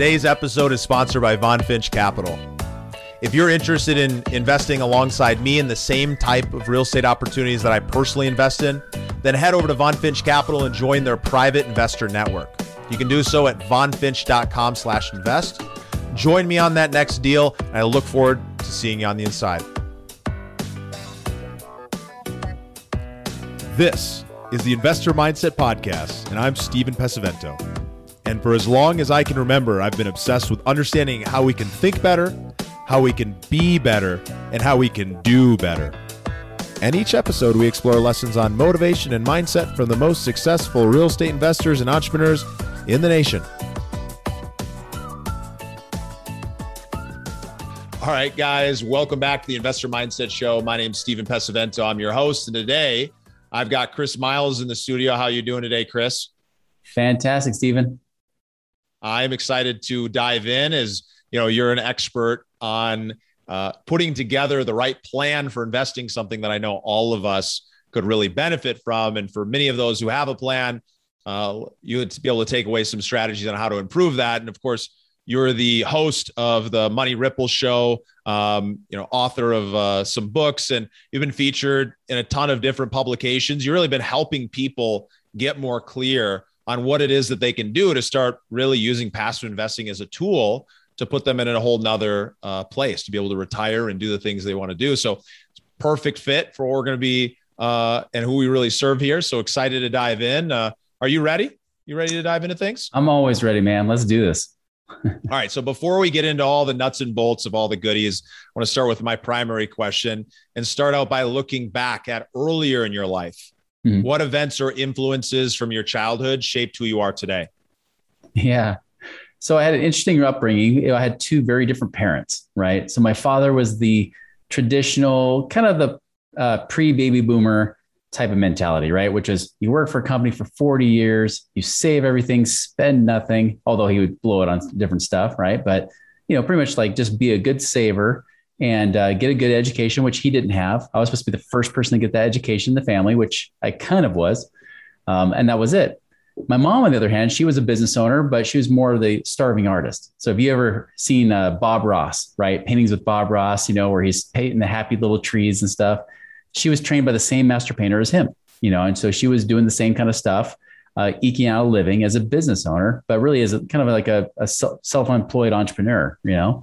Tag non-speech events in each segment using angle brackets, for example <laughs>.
Today's episode is sponsored by VonFinch Capital. If you're interested in investing alongside me in the same type of real estate opportunities that I personally invest in, then head over to VonFinch Capital and join their private investor network. You can do so at vonfinch.com slash invest. Join me on that next deal, and I look forward to seeing you on the inside. This is the Investor Mindset Podcast, and I'm Steven Pesavento. And for as long as I can remember, I've been obsessed with understanding how we can think better how we can be better, and how we can do better. And each episode, we explore lessons on motivation and mindset from the most successful real estate investors and entrepreneurs in the nation. All right, guys, welcome back to the Investor Mindset Show. My name is Steven Pesavento. I'm your host, and today I've got Chris Miles in the studio. How are you doing today, Chris? Fantastic, Steven. I'm excited to dive in as you know you're an expert on uh, putting together the right plan for investing something that I know all of us could really benefit from. And for many of those who have a plan, uh, you would be able to take away some strategies on how to improve that. And of course, you're the host of the Money Ripple Show, um, you know, author of uh, some books, and you've been featured in a ton of different publications. You've really been helping people get more clear on what it is that they can do to start really using passive investing as a tool to put them in a whole nother uh, place to be able to retire and do the things they want to do. So it's perfect fit for what we're going to be uh, and who we really serve here. So excited to dive in. Uh, are you ready? You ready to dive into things? I'm always ready, man. Let's do this. <laughs> all right. So before we get into all the nuts and bolts of all the goodies, I want to start with my primary question and start out by looking back at earlier in your life. Mm-hmm. What events or influences from your childhood shaped who you are today? Yeah. So I had an interesting upbringing. I had two very different parents, right? So my father was the traditional kind of the uh, pre-baby boomer type of mentality, right? Which is you work for a company for 40 years, you save everything, spend nothing, although he would blow it on different stuff, right? But you know, pretty much like just be a good saver and uh, get a good education, which he didn't have. I was supposed to be the first person to get that education in the family, which I kind of was, um, and that was it. My mom, on the other hand, she was a business owner, but she was more of the starving artist. So, have you ever seen uh, Bob Ross, right? Paintings with Bob Ross, you know, where he's painting the happy little trees and stuff. She was trained by the same master painter as him, you know, and so she was doing the same kind of stuff, uh, eking out a living as a business owner, but really as a kind of like a, a self-employed entrepreneur, you know.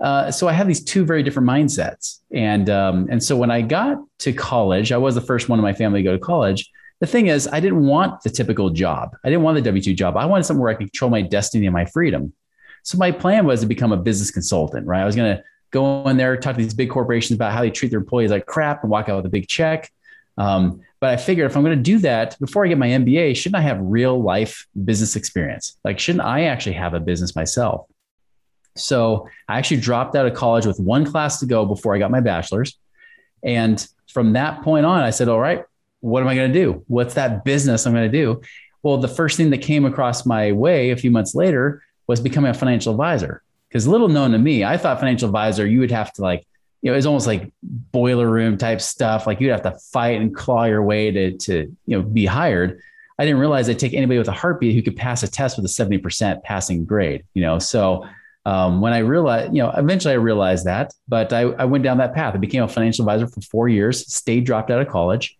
Uh, so I have these two very different mindsets, and um, and so when I got to college, I was the first one in my family to go to college the thing is, I didn't want the typical job. I didn't want the W 2 job. I wanted something where I could control my destiny and my freedom. So my plan was to become a business consultant, right? I was going to go in there, talk to these big corporations about how they treat their employees like crap and walk out with a big check. Um, but I figured if I'm going to do that before I get my MBA, shouldn't I have real life business experience? Like, shouldn't I actually have a business myself? So I actually dropped out of college with one class to go before I got my bachelor's. And from that point on, I said, all right, what am I going to do? What's that business I'm going to do? Well, the first thing that came across my way a few months later was becoming a financial advisor. Because little known to me, I thought financial advisor, you would have to like, you know, it's almost like boiler room type stuff. Like you'd have to fight and claw your way to, to, you know, be hired. I didn't realize I'd take anybody with a heartbeat who could pass a test with a 70% passing grade, you know? So um, when I realized, you know, eventually I realized that, but I, I went down that path. I became a financial advisor for four years, stayed dropped out of college.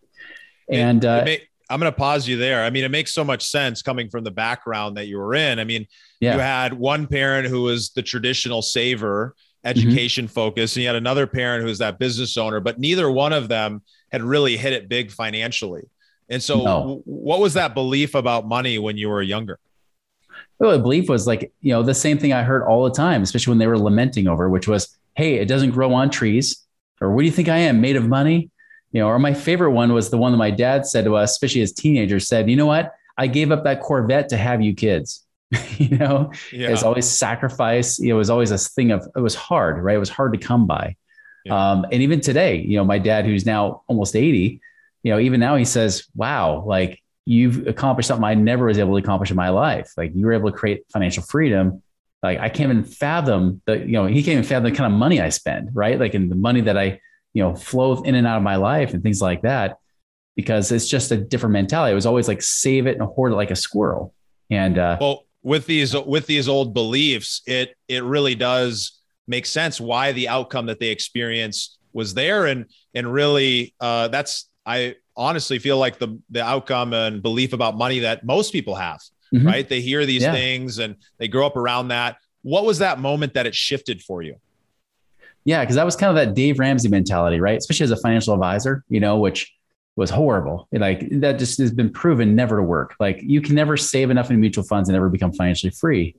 And uh, may, I'm going to pause you there. I mean, it makes so much sense coming from the background that you were in. I mean, yeah. you had one parent who was the traditional saver, education mm-hmm. focused, and you had another parent who was that business owner, but neither one of them had really hit it big financially. And so, no. what was that belief about money when you were younger? Well, the belief was like, you know, the same thing I heard all the time, especially when they were lamenting over, which was, hey, it doesn't grow on trees. Or what do you think I am, made of money? you know, or my favorite one was the one that my dad said to us, especially as teenagers, said, you know what? I gave up that Corvette to have you kids. <laughs> you know, yeah. it was always sacrifice. It was always a thing of, it was hard, right? It was hard to come by. Yeah. Um, and even today, you know, my dad, who's now almost 80, you know, even now he says, wow, like you've accomplished something I never was able to accomplish in my life. Like you were able to create financial freedom. Like I can't even fathom the, you know, he can't even fathom the kind of money I spend, right? Like in the money that I, you know, flow in and out of my life and things like that, because it's just a different mentality. It was always like save it and hoard it like a squirrel. And uh, well, with these with these old beliefs, it it really does make sense why the outcome that they experienced was there, and and really uh, that's I honestly feel like the the outcome and belief about money that most people have. Mm-hmm. Right? They hear these yeah. things and they grow up around that. What was that moment that it shifted for you? Yeah, because that was kind of that Dave Ramsey mentality, right? Especially as a financial advisor, you know, which was horrible. Like that just has been proven never to work. Like you can never save enough in mutual funds and ever become financially free.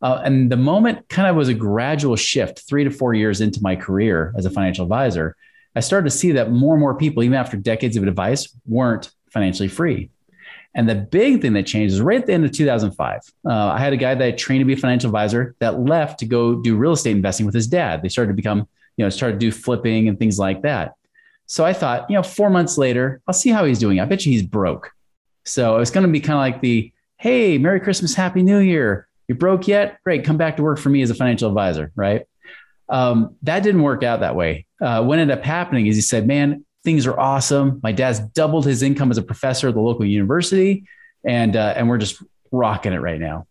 Uh, and the moment kind of was a gradual shift three to four years into my career as a financial advisor. I started to see that more and more people, even after decades of advice, weren't financially free. And the big thing that changed is right at the end of 2005. Uh, I had a guy that I trained to be a financial advisor that left to go do real estate investing with his dad. They started to become, you know, started to do flipping and things like that. So I thought, you know, four months later, I'll see how he's doing. I bet you he's broke. So it's going to be kind of like the, hey, Merry Christmas, Happy New Year. You broke yet? Great. Come back to work for me as a financial advisor, right? Um, that didn't work out that way. Uh, what ended up happening is he said, man, things are awesome. My dad's doubled his income as a professor at the local university, and uh, and we're just rocking it right now.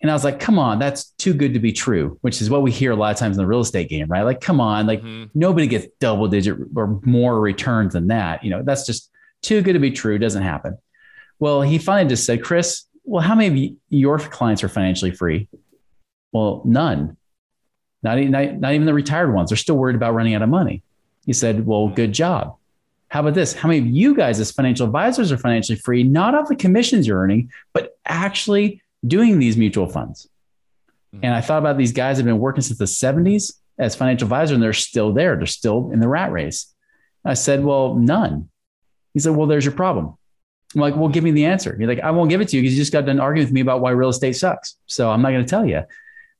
And I was like, come on, that's too good to be true, which is what we hear a lot of times in the real estate game, right? Like, come on, like mm-hmm. nobody gets double digit or more returns than that. You know, that's just too good to be true. Doesn't happen. Well, he finally just said, Chris, well, how many of your clients are financially free? Well, none. Not, not, not even the retired ones. They're still worried about running out of money. He said, well, good job. How about this? How many of you guys as financial advisors are financially free, not off the commissions you're earning, but actually doing these mutual funds. Mm-hmm. And I thought about these guys have been working since the 70s as financial advisors, and they're still there. They're still in the rat race. I said, Well, none. He said, Well, there's your problem. I'm like, Well, give me the answer. You're like, I won't give it to you because you just got done arguing with me about why real estate sucks. So I'm not going to tell you.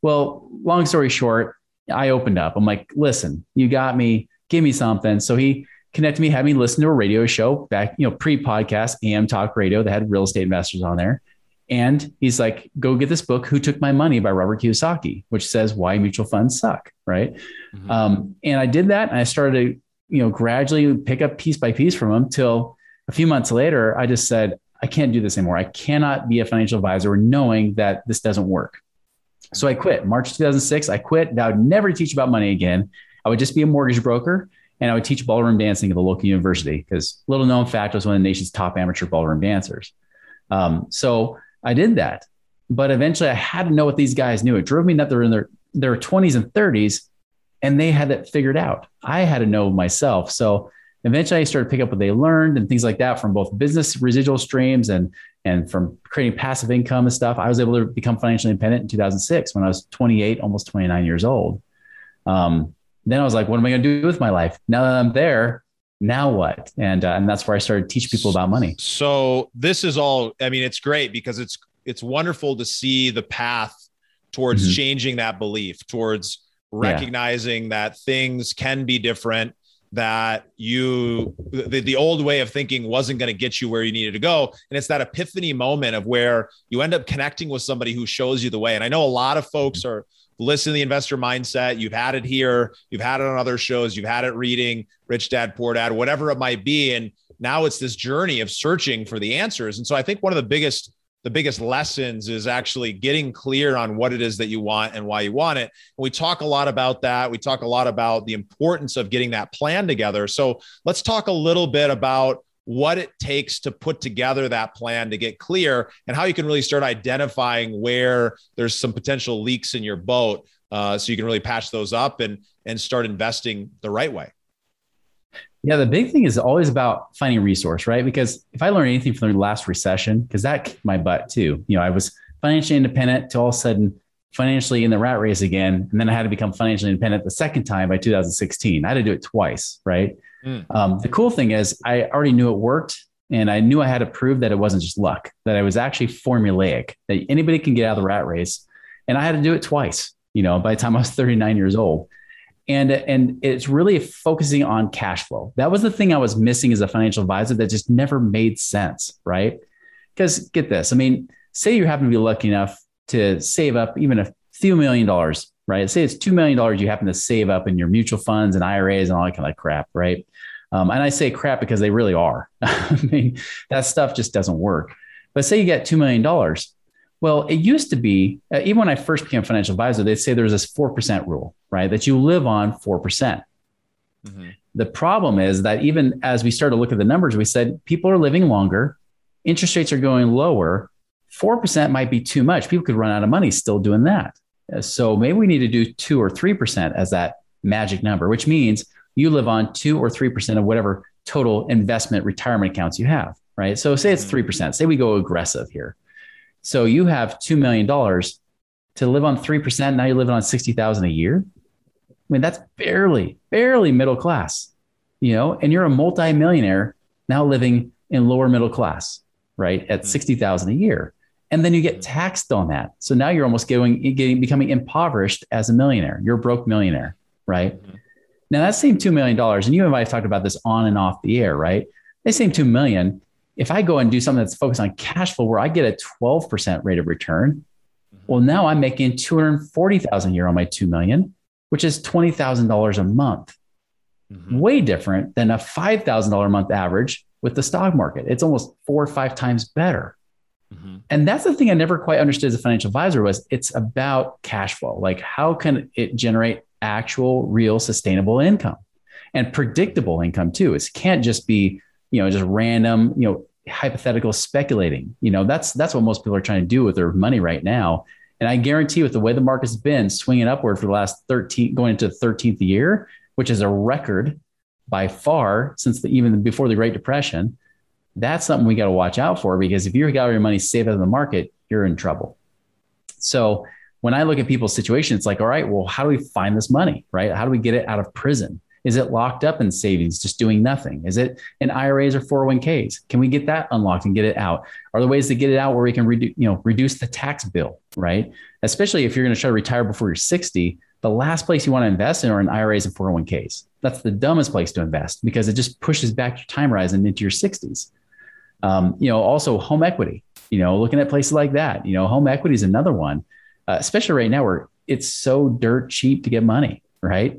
Well, long story short, I opened up. I'm like, Listen, you got me. Give me something. So he connected me, had me listen to a radio show back, you know, pre podcast, AM Talk Radio that had real estate investors on there. And he's like, go get this book, Who Took My Money by Robert Kiyosaki, which says why mutual funds suck. Right. Mm-hmm. Um, and I did that. And I started to, you know, gradually pick up piece by piece from him till a few months later, I just said, I can't do this anymore. I cannot be a financial advisor knowing that this doesn't work. So I quit March 2006. I quit. I would never teach about money again. I would just be a mortgage broker and I would teach ballroom dancing at the local university because little known fact, I was one of the nation's top amateur ballroom dancers. Um, so I did that. But eventually I had to know what these guys knew. It drove me nuts. They're in their, their 20s and 30s and they had it figured out. I had to know myself. So eventually I started to pick up what they learned and things like that from both business residual streams and and from creating passive income and stuff. I was able to become financially independent in 2006 when I was 28, almost 29 years old. Um, then I was like, what am I going to do with my life? Now that I'm there, now what? And uh, and that's where I started to teach people about money. So this is all. I mean, it's great because it's it's wonderful to see the path towards mm-hmm. changing that belief, towards recognizing yeah. that things can be different that you the, the old way of thinking wasn't going to get you where you needed to go and it's that epiphany moment of where you end up connecting with somebody who shows you the way and i know a lot of folks are listen to the investor mindset. You've had it here, you've had it on other shows, you've had it reading Rich Dad, Poor Dad, whatever it might be. And now it's this journey of searching for the answers. And so I think one of the biggest the biggest lessons is actually getting clear on what it is that you want and why you want it. And we talk a lot about that. We talk a lot about the importance of getting that plan together. So let's talk a little bit about what it takes to put together that plan to get clear and how you can really start identifying where there's some potential leaks in your boat uh, so you can really patch those up and and start investing the right way yeah the big thing is always about finding resource right because if i learned anything from the last recession because that kicked my butt too you know i was financially independent to all of a sudden financially in the rat race again and then i had to become financially independent the second time by 2016 i had to do it twice right Mm. Um, the cool thing is, I already knew it worked, and I knew I had to prove that it wasn't just luck, that it was actually formulaic, that anybody can get out of the rat race. And I had to do it twice, you know, by the time I was 39 years old. And, and it's really focusing on cash flow. That was the thing I was missing as a financial advisor that just never made sense, right? Because get this, I mean, say you happen to be lucky enough to save up even a few million dollars right? Say it's $2 million you happen to save up in your mutual funds and IRAs and all that kind of crap, right? Um, and I say crap because they really are. <laughs> I mean, that stuff just doesn't work. But say you get $2 million. Well, it used to be, uh, even when I first became a financial advisor, they'd say there's this 4% rule, right? That you live on 4%. percent mm-hmm. The problem is that even as we started to look at the numbers, we said people are living longer, interest rates are going lower. 4% might be too much. People could run out of money still doing that. Uh, so maybe we need to do two or 3% as that magic number, which means you live on two or 3% of whatever total investment retirement accounts you have, right? So say it's 3%. Mm-hmm. Say we go aggressive here. So you have $2 million to live on 3%. Now you're living on 60,000 a year. I mean, that's barely, barely middle class, you know, and you're a multimillionaire now living in lower middle class, right? At mm-hmm. 60,000 a year. And then you get taxed on that. So now you're almost going, getting, becoming impoverished as a millionaire. You're a broke millionaire, right? Mm-hmm. Now that same $2 million, and you and I have talked about this on and off the air, right? They same 2 million if I go and do something that's focused on cash flow where I get a 12% rate of return, mm-hmm. well, now I'm making 240,000 a year on my 2 million, which is $20,000 a month. Mm-hmm. Way different than a $5,000 a month average with the stock market. It's almost four or five times better. Mm-hmm. And that's the thing I never quite understood as a financial advisor was it's about cash flow. Like how can it generate actual real sustainable income and predictable income too? It can't just be you know just random you know hypothetical speculating. You know, that's that's what most people are trying to do with their money right now. And I guarantee with the way the market's been swinging upward for the last 13 going into the 13th year, which is a record by far since the, even before the Great Depression, that's something we got to watch out for because if you've got all your money saved out of the market, you're in trouble. So when I look at people's situation, it's like, all right, well, how do we find this money, right? How do we get it out of prison? Is it locked up in savings, just doing nothing? Is it in IRAs or 401ks? Can we get that unlocked and get it out? Are there ways to get it out where we can redu- you know, reduce the tax bill, right? Especially if you're going to try to retire before you're 60, the last place you want to invest in are in IRAs and 401ks. That's the dumbest place to invest because it just pushes back your time horizon into your 60s. Um, you know, also home equity, you know, looking at places like that, you know, home equity is another one, uh, especially right now where it's so dirt cheap to get money, right?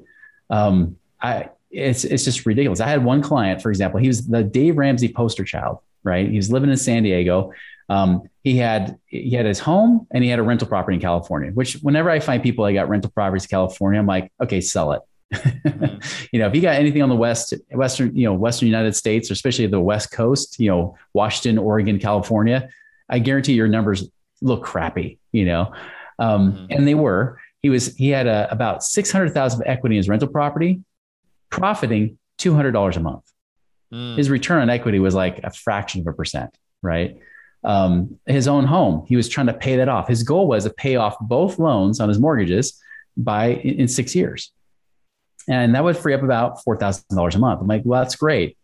Um, I it's it's just ridiculous. I had one client, for example, he was the Dave Ramsey poster child, right? He was living in San Diego. Um, he had he had his home and he had a rental property in California. Which whenever I find people that got rental properties in California, I'm like, okay, sell it. mm-hmm. <laughs> you know, if you got anything on the west, western, you know, western United States, or especially the West Coast, you know, Washington, Oregon, California, I guarantee your numbers look crappy. You know, um, mm-hmm. and they were. He was he had a, about six hundred thousand equity in his rental property profiting $200 a month. Mm. His return on equity was like a fraction of a percent, right? Um, his own home, he was trying to pay that off. His goal was to pay off both loans on his mortgages by in, in six years. And that would free up about $4,000 a month. I'm like, well, that's great.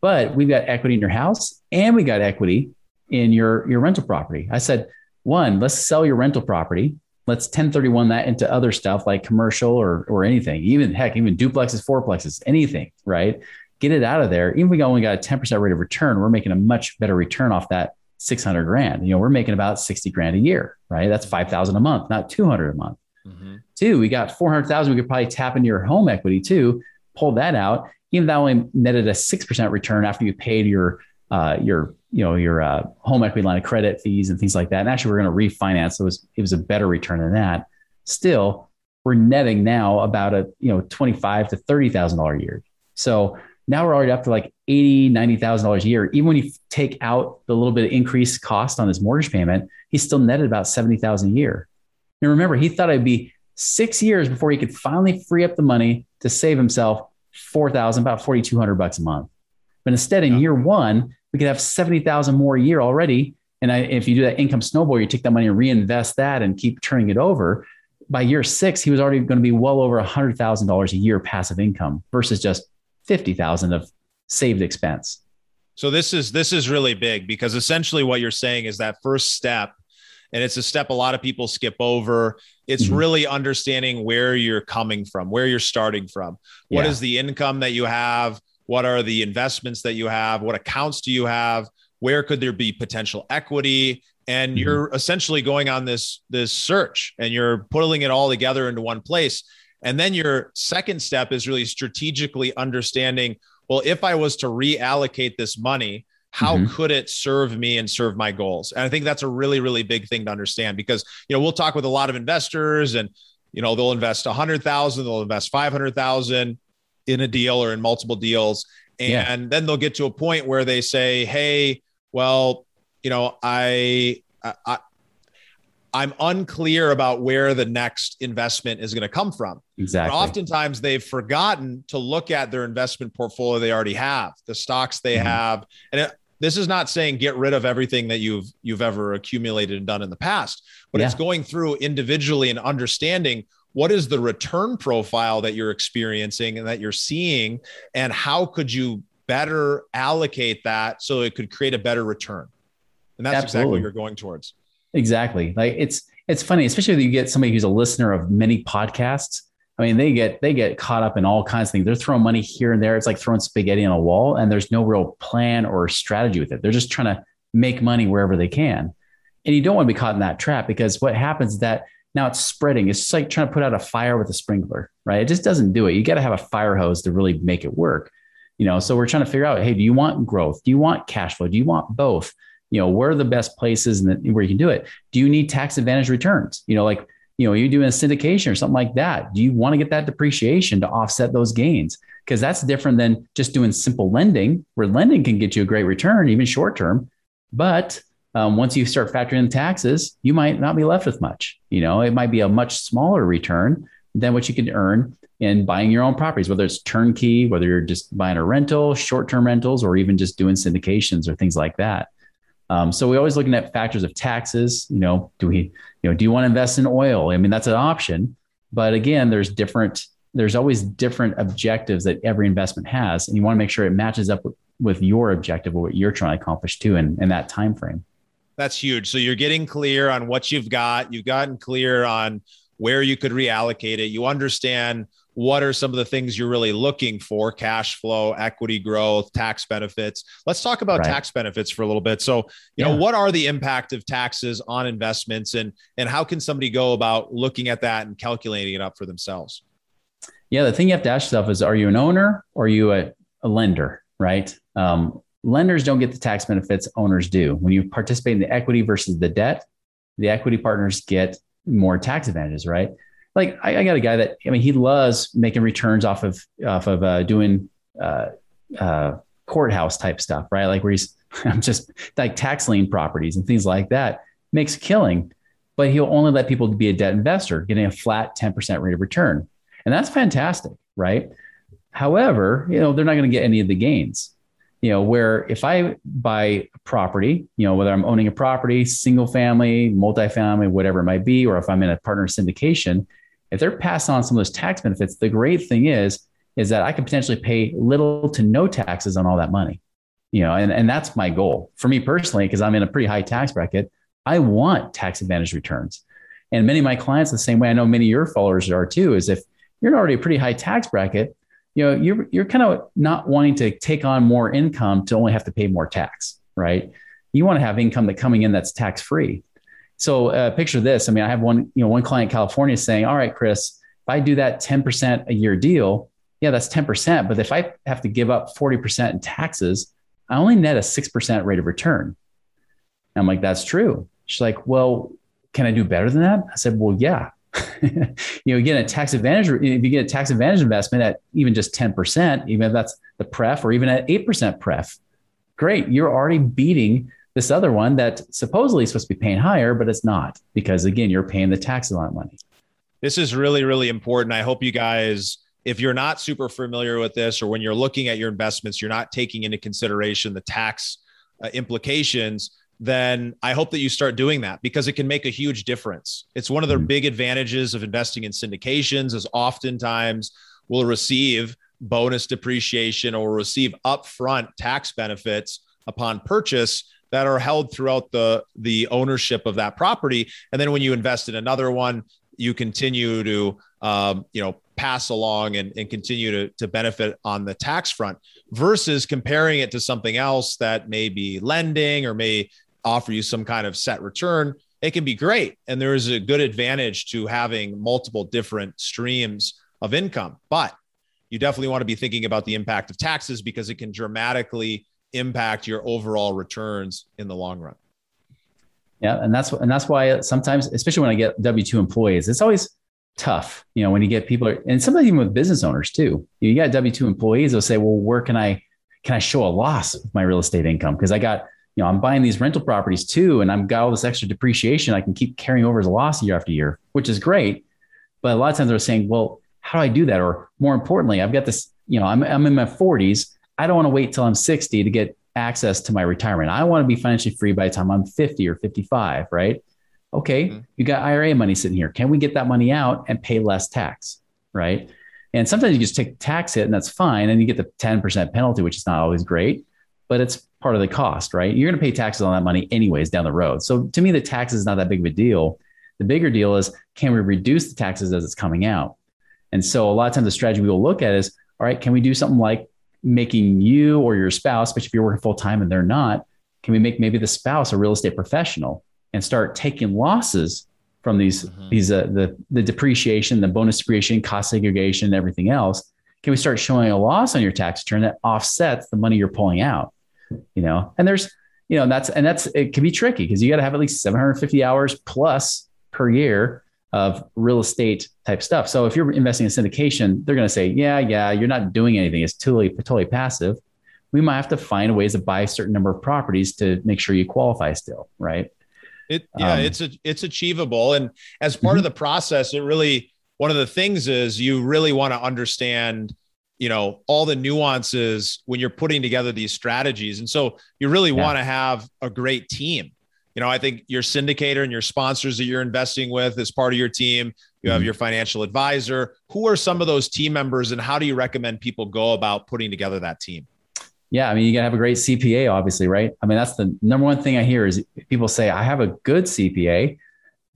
But we've got equity in your house and we got equity in your, your rental property. I said, one, let's sell your rental property let's 1031 that into other stuff like commercial or or anything, even heck, even duplexes, fourplexes, anything, right? Get it out of there. Even if we only got a 10% rate of return, we're making a much better return off that 600 grand. You know, we're making about 60 grand a year, right? That's 5,000 a month, not 200 a month. Mm-hmm. Two, we got 400,000. We could probably tap into your home equity too, pull that out. Even that only netted a 6% return after you paid your, uh, your you know your uh, home equity line of credit fees and things like that. And actually, we're going to refinance. So it was it was a better return than that. Still, we're netting now about a you know twenty five to thirty thousand dollar a year. So now we're already up to like eighty ninety thousand dollars a year. Even when you take out the little bit of increased cost on his mortgage payment, he's still netted about seventy thousand a year. And remember, he thought it'd be six years before he could finally free up the money to save himself four thousand, about forty two hundred bucks a month. But instead, in year one, we could have 70,000 more a year already. And I, if you do that income snowball, you take that money and reinvest that and keep turning it over. By year six, he was already going to be well over $100,000 a year passive income versus just 50,000 of saved expense. So this is this is really big because essentially what you're saying is that first step and it's a step a lot of people skip over it's mm-hmm. really understanding where you're coming from where you're starting from What yeah. is the income that you have what are the investments that you have? What accounts do you have? Where could there be potential equity? And mm-hmm. you're essentially going on this this search and you're pulling it all together into one place. And then your second step is really strategically understanding well, if I was to reallocate this money, how mm-hmm. could it serve me and serve my goals and i think that's a really really big thing to understand because you know we'll talk with a lot of investors and you know they'll invest 100000 they'll invest 500000 in a deal or in multiple deals and yeah. then they'll get to a point where they say hey well you know i i I'm unclear about where the next investment is going to come from. Exactly. But oftentimes they've forgotten to look at their investment portfolio they already have, the stocks they mm-hmm. have. And it, this is not saying get rid of everything that you've you've ever accumulated and done in the past, but yeah. it's going through individually and understanding what is the return profile that you're experiencing and that you're seeing and how could you better allocate that so it could create a better return. And that's Absolutely. exactly what you're going towards. Exactly. Like it's it's funny, especially when you get somebody who's a listener of many podcasts. I mean, they get they get caught up in all kinds of things. They're throwing money here and there. It's like throwing spaghetti on a wall, and there's no real plan or strategy with it. They're just trying to make money wherever they can. And you don't want to be caught in that trap because what happens is that now it's spreading. It's like trying to put out a fire with a sprinkler, right? It just doesn't do it. You got to have a fire hose to really make it work. You know, so we're trying to figure out, hey, do you want growth? Do you want cash flow? Do you want both? you know where are the best places and where you can do it do you need tax advantage returns you know like you know you're doing a syndication or something like that do you want to get that depreciation to offset those gains because that's different than just doing simple lending where lending can get you a great return even short term but um, once you start factoring in taxes you might not be left with much you know it might be a much smaller return than what you can earn in buying your own properties, whether it's turnkey, whether you're just buying a rental, short term rentals, or even just doing syndications or things like that. Um, so we're always looking at factors of taxes. You know, do we, you know, do you want to invest in oil? I mean, that's an option, but again, there's different. There's always different objectives that every investment has, and you want to make sure it matches up with, your objective or what you're trying to accomplish too, in, in that time frame. That's huge. So you're getting clear on what you've got. You've gotten clear on where you could reallocate it. You understand what are some of the things you're really looking for cash flow equity growth tax benefits let's talk about right. tax benefits for a little bit so you yeah. know what are the impact of taxes on investments and and how can somebody go about looking at that and calculating it up for themselves yeah the thing you have to ask yourself is are you an owner or are you a, a lender right um, lenders don't get the tax benefits owners do when you participate in the equity versus the debt the equity partners get more tax advantages right like I, I, got a guy that I mean he loves making returns off of off of uh, doing uh, uh, courthouse type stuff, right? Like where he's <laughs> I'm just like tax lien properties and things like that. Makes killing, but he'll only let people be a debt investor, getting a flat 10% rate of return. And that's fantastic, right? However, you know, they're not going to get any of the gains. You know, where if I buy a property, you know, whether I'm owning a property, single family, multifamily, whatever it might be, or if I'm in a partner syndication, if they're passing on some of those tax benefits, the great thing is, is that I can potentially pay little to no taxes on all that money. You know, and, and that's my goal for me personally, because I'm in a pretty high tax bracket. I want tax advantage returns. And many of my clients, the same way I know many of your followers are too, is if you're already a pretty high tax bracket, you know, you're you're kind of not wanting to take on more income to only have to pay more tax, right? You want to have income that coming in that's tax free. So uh, picture this. I mean, I have one, you know, one client in California saying, all right, Chris, if I do that 10% a year deal, yeah, that's 10%. But if I have to give up 40% in taxes, I only net a 6% rate of return. And I'm like, that's true. She's like, well, can I do better than that? I said, well, yeah. <laughs> you know, get a tax advantage. If you get a tax advantage investment at even just 10%, even if that's the pref or even at 8% pref, great. You're already beating this other one that supposedly is supposed to be paying higher, but it's not because again, you're paying the taxes on that money. This is really, really important. I hope you guys, if you're not super familiar with this, or when you're looking at your investments, you're not taking into consideration the tax uh, implications, then I hope that you start doing that because it can make a huge difference. It's one of the mm-hmm. big advantages of investing in syndications is oftentimes we'll receive bonus depreciation or receive upfront tax benefits upon purchase that are held throughout the the ownership of that property and then when you invest in another one you continue to um, you know pass along and, and continue to, to benefit on the tax front versus comparing it to something else that may be lending or may offer you some kind of set return it can be great and there is a good advantage to having multiple different streams of income but you definitely want to be thinking about the impact of taxes because it can dramatically impact your overall returns in the long run. Yeah, and that's and that's why sometimes, especially when I get W two employees, it's always tough. You know, when you get people, and sometimes even with business owners too. You got W two employees, they'll say, "Well, where can I can I show a loss of my real estate income? Because I got you know I'm buying these rental properties too, and I've got all this extra depreciation. I can keep carrying over as a loss year after year, which is great. But a lot of times they're saying, "Well, how do I do that?" Or more importantly, I've got this. You know, I'm I'm in my 40s. I don't want to wait till I'm 60 to get access to my retirement. I want to be financially free by the time I'm 50 or 55, right? Okay, mm-hmm. you got IRA money sitting here. Can we get that money out and pay less tax, right? And sometimes you just take tax hit and that's fine. And you get the 10% penalty, which is not always great, but it's part of the cost, right? You're going to pay taxes on that money anyways down the road. So to me, the tax is not that big of a deal. The bigger deal is can we reduce the taxes as it's coming out? And so a lot of times the strategy we will look at is, all right, can we do something like making you or your spouse, especially if you're working full time and they're not, can we make maybe the spouse a real estate professional and start taking losses from these mm-hmm. these uh, the the depreciation, the bonus depreciation, cost segregation, everything else? Can we start showing a loss on your tax return that offsets the money you're pulling out? You know, and there's you know that's and that's it can be tricky because you got to have at least 750 hours plus per year of real estate type stuff. So if you're investing in syndication, they're going to say, yeah, yeah, you're not doing anything. It's totally, totally passive. We might have to find ways to buy a certain number of properties to make sure you qualify still. Right. It, yeah, um, it's, a, it's achievable. And as part mm-hmm. of the process, it really, one of the things is you really want to understand, you know, all the nuances when you're putting together these strategies. And so you really yeah. want to have a great team you know, I think your syndicator and your sponsors that you're investing with as part of your team, you have mm-hmm. your financial advisor. Who are some of those team members and how do you recommend people go about putting together that team? Yeah, I mean, you got to have a great CPA, obviously, right? I mean, that's the number one thing I hear is people say, I have a good CPA,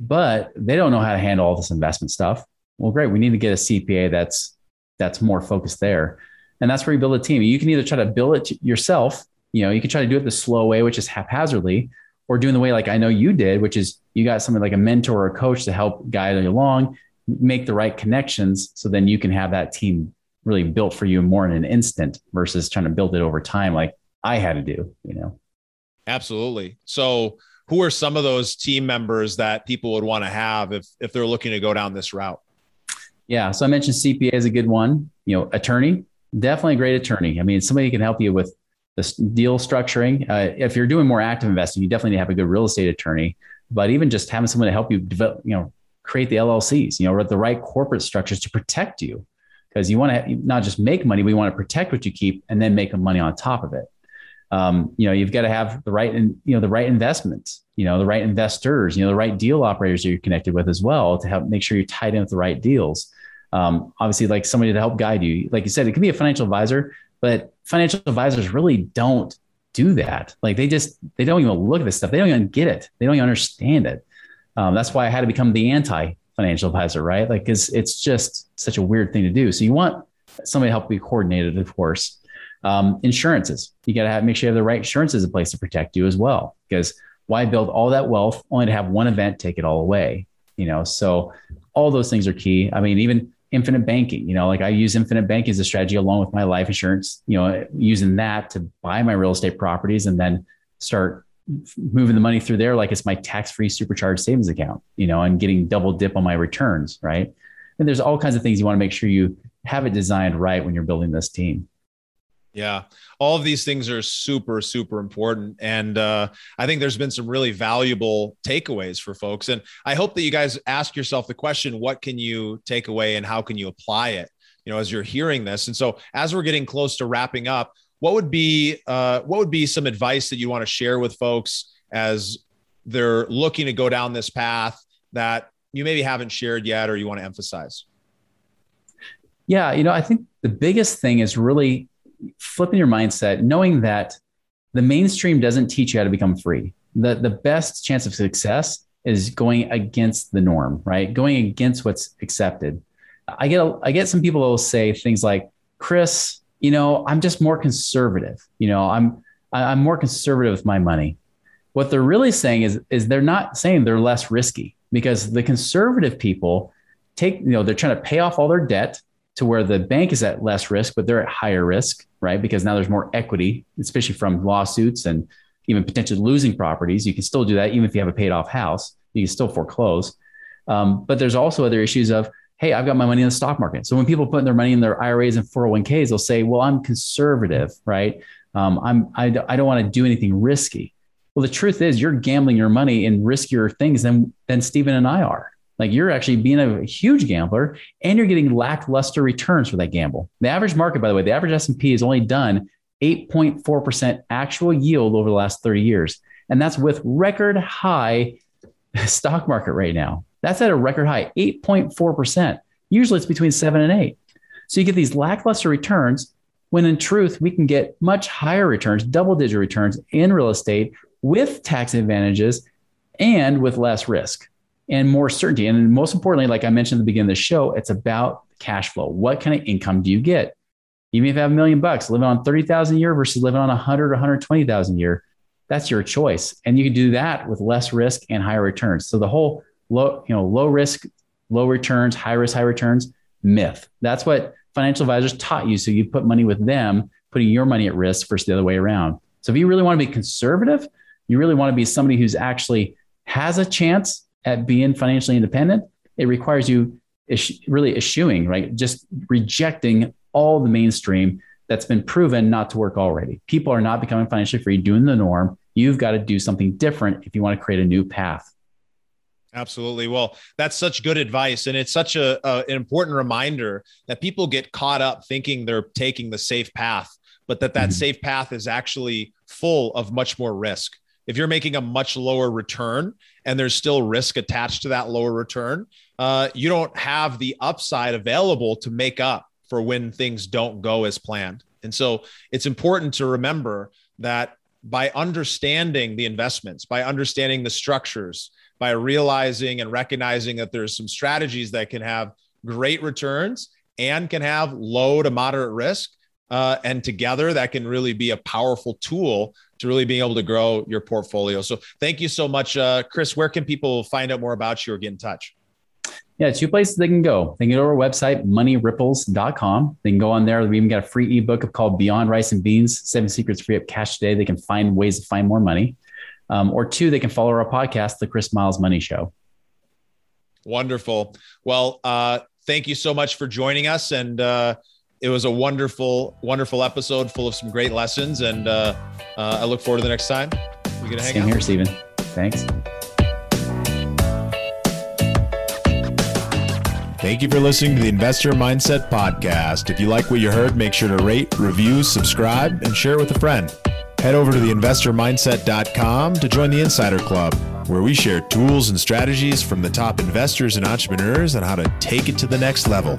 but they don't know how to handle all this investment stuff. Well, great. We need to get a CPA that's that's more focused there. And that's where you build a team. You can either try to build it yourself, you know, you can try to do it the slow way, which is haphazardly, or doing the way like I know you did, which is you got somebody like a mentor or a coach to help guide you along, make the right connections, so then you can have that team really built for you more in an instant versus trying to build it over time like I had to do, you know. Absolutely. So who are some of those team members that people would want to have if if they're looking to go down this route? Yeah, so I mentioned CPA is a good one. You know, attorney, definitely a great attorney. I mean, somebody can help you with the deal structuring. Uh, if you're doing more active investing, you definitely need to have a good real estate attorney. But even just having someone to help you develop, you know, create the LLCs, you know, the right corporate structures to protect you, because you want to not just make money, we want to protect what you keep and then make money on top of it. Um, you know, you've got to have the right, and you know, the right investments, you know, the right investors, you know, the right deal operators that you're connected with as well to help make sure you're tied in with the right deals. Um, obviously, like somebody to help guide you. Like you said, it could be a financial advisor, but financial advisors really don't do that. Like they just they don't even look at this stuff. They don't even get it. They don't even understand it. Um, that's why I had to become the anti financial advisor, right? Like, because it's just such a weird thing to do. So you want somebody to help be coordinated, of course. Um, insurances, you got to have make sure you have the right insurances in place to protect you as well. Because why build all that wealth only to have one event take it all away? You know, so all those things are key. I mean, even infinite banking. You know, like I use infinite banking as a strategy along with my life insurance, you know, using that to buy my real estate properties and then start moving the money through there like it's my tax-free supercharged savings account, you know, and getting double dip on my returns, right? And there's all kinds of things you want to make sure you have it designed right when you're building this team. Yeah, all of these things are super, super important. And uh, I think there's been some really valuable takeaways for folks. And I hope that you guys ask yourself the question what can you take away and how can you apply it? You know, as you're hearing this. And so, as we're getting close to wrapping up, what would be uh, what would be some advice that you want to share with folks as they're looking to go down this path that you maybe haven't shared yet or you want to emphasize? Yeah, you know, I think the biggest thing is really flipping your mindset, knowing that the mainstream doesn't teach you how to become free. The, the best chance of success is going against the norm, right? Going against what's accepted. I get a, I get some people who will say things like, Chris, you know, I'm just more conservative. You know, I'm I'm more conservative with my money. What they're really saying is is they're not saying they're less risky because the conservative people take, you know, they're trying to pay off all their debt to where the bank is at less risk, but they're at higher risk, right? Because now there's more equity, especially from lawsuits and even potentially losing properties. You can still do that even if you have a paid off house. You can still foreclose. Um, but there's also other issues of, hey, I've got my money in the stock market. So when people put their money in their IRAs and 401ks, they'll say, well, I'm conservative, right? Um, I'm, I, I don't want to do anything risky. Well, the truth is, you're gambling your money in riskier things than than Steven and I are. Like you're actually being a huge gambler, and you're getting lackluster returns for that gamble. The average market, by the way, the average S and P has only done 8.4 percent actual yield over the last 30 years, and that's with record high <laughs> stock market right now. That's at a record high, 8.4 percent. Usually, it's between seven and eight. So you get these lackluster returns when in truth, we can get much higher returns, double digit returns in real estate with tax advantages and with less risk and more certainty. And most importantly, like I mentioned at the beginning of the show, it's about cash flow. What kind of income do you get? Even if you have a million bucks, living on 30,000 a year versus living on 100 or 120,000 a year, that's your choice. And you can do that with less risk and higher returns. So the whole low, you know, low risk, low returns, high risk, high returns myth. That's what financial advisors taught you. So you put money with them, putting your money at risk versus the other way around. So if you really want to be conservative, you really want to be somebody who's actually has a chance at being financially independent. It requires you really eschewing, right? Just rejecting all the mainstream that's been proven not to work already. People are not becoming financially free, doing the norm. You've got to do something different if you want to create a new path. Absolutely. Well, that's such good advice. And it's such a, a, an important reminder that people get caught up thinking they're taking the safe path, but that that mm-hmm. safe path is actually full of much more risk. If you're making a much lower return and there's still risk attached to that lower return, uh, you don't have the upside available to make up for when things don't go as planned. And so it's important to remember that by understanding the investments, by understanding the structures, by realizing and recognizing that there's some strategies that can have great returns and can have low to moderate risk. Uh, and together that can really be a powerful tool to really being able to grow your portfolio. So thank you so much, uh, Chris. Where can people find out more about you or get in touch? Yeah, two places they can go. They can go to our website, moneyripples.com. They can go on there. We even got a free ebook called Beyond Rice and Beans Seven Secrets Free Up Cash Today. They can find ways to find more money. Um, or two, they can follow our podcast, The Chris Miles Money Show. Wonderful. Well, uh, thank you so much for joining us. And uh, it was a wonderful, wonderful episode full of some great lessons. And uh, uh I look forward to the next time. We're going to hang Same out. here, Steven. Thanks. Thank you for listening to the Investor Mindset Podcast. If you like what you heard, make sure to rate, review, subscribe, and share it with a friend. Head over to theinvestormindset.com to join the Insider Club, where we share tools and strategies from the top investors and entrepreneurs on how to take it to the next level.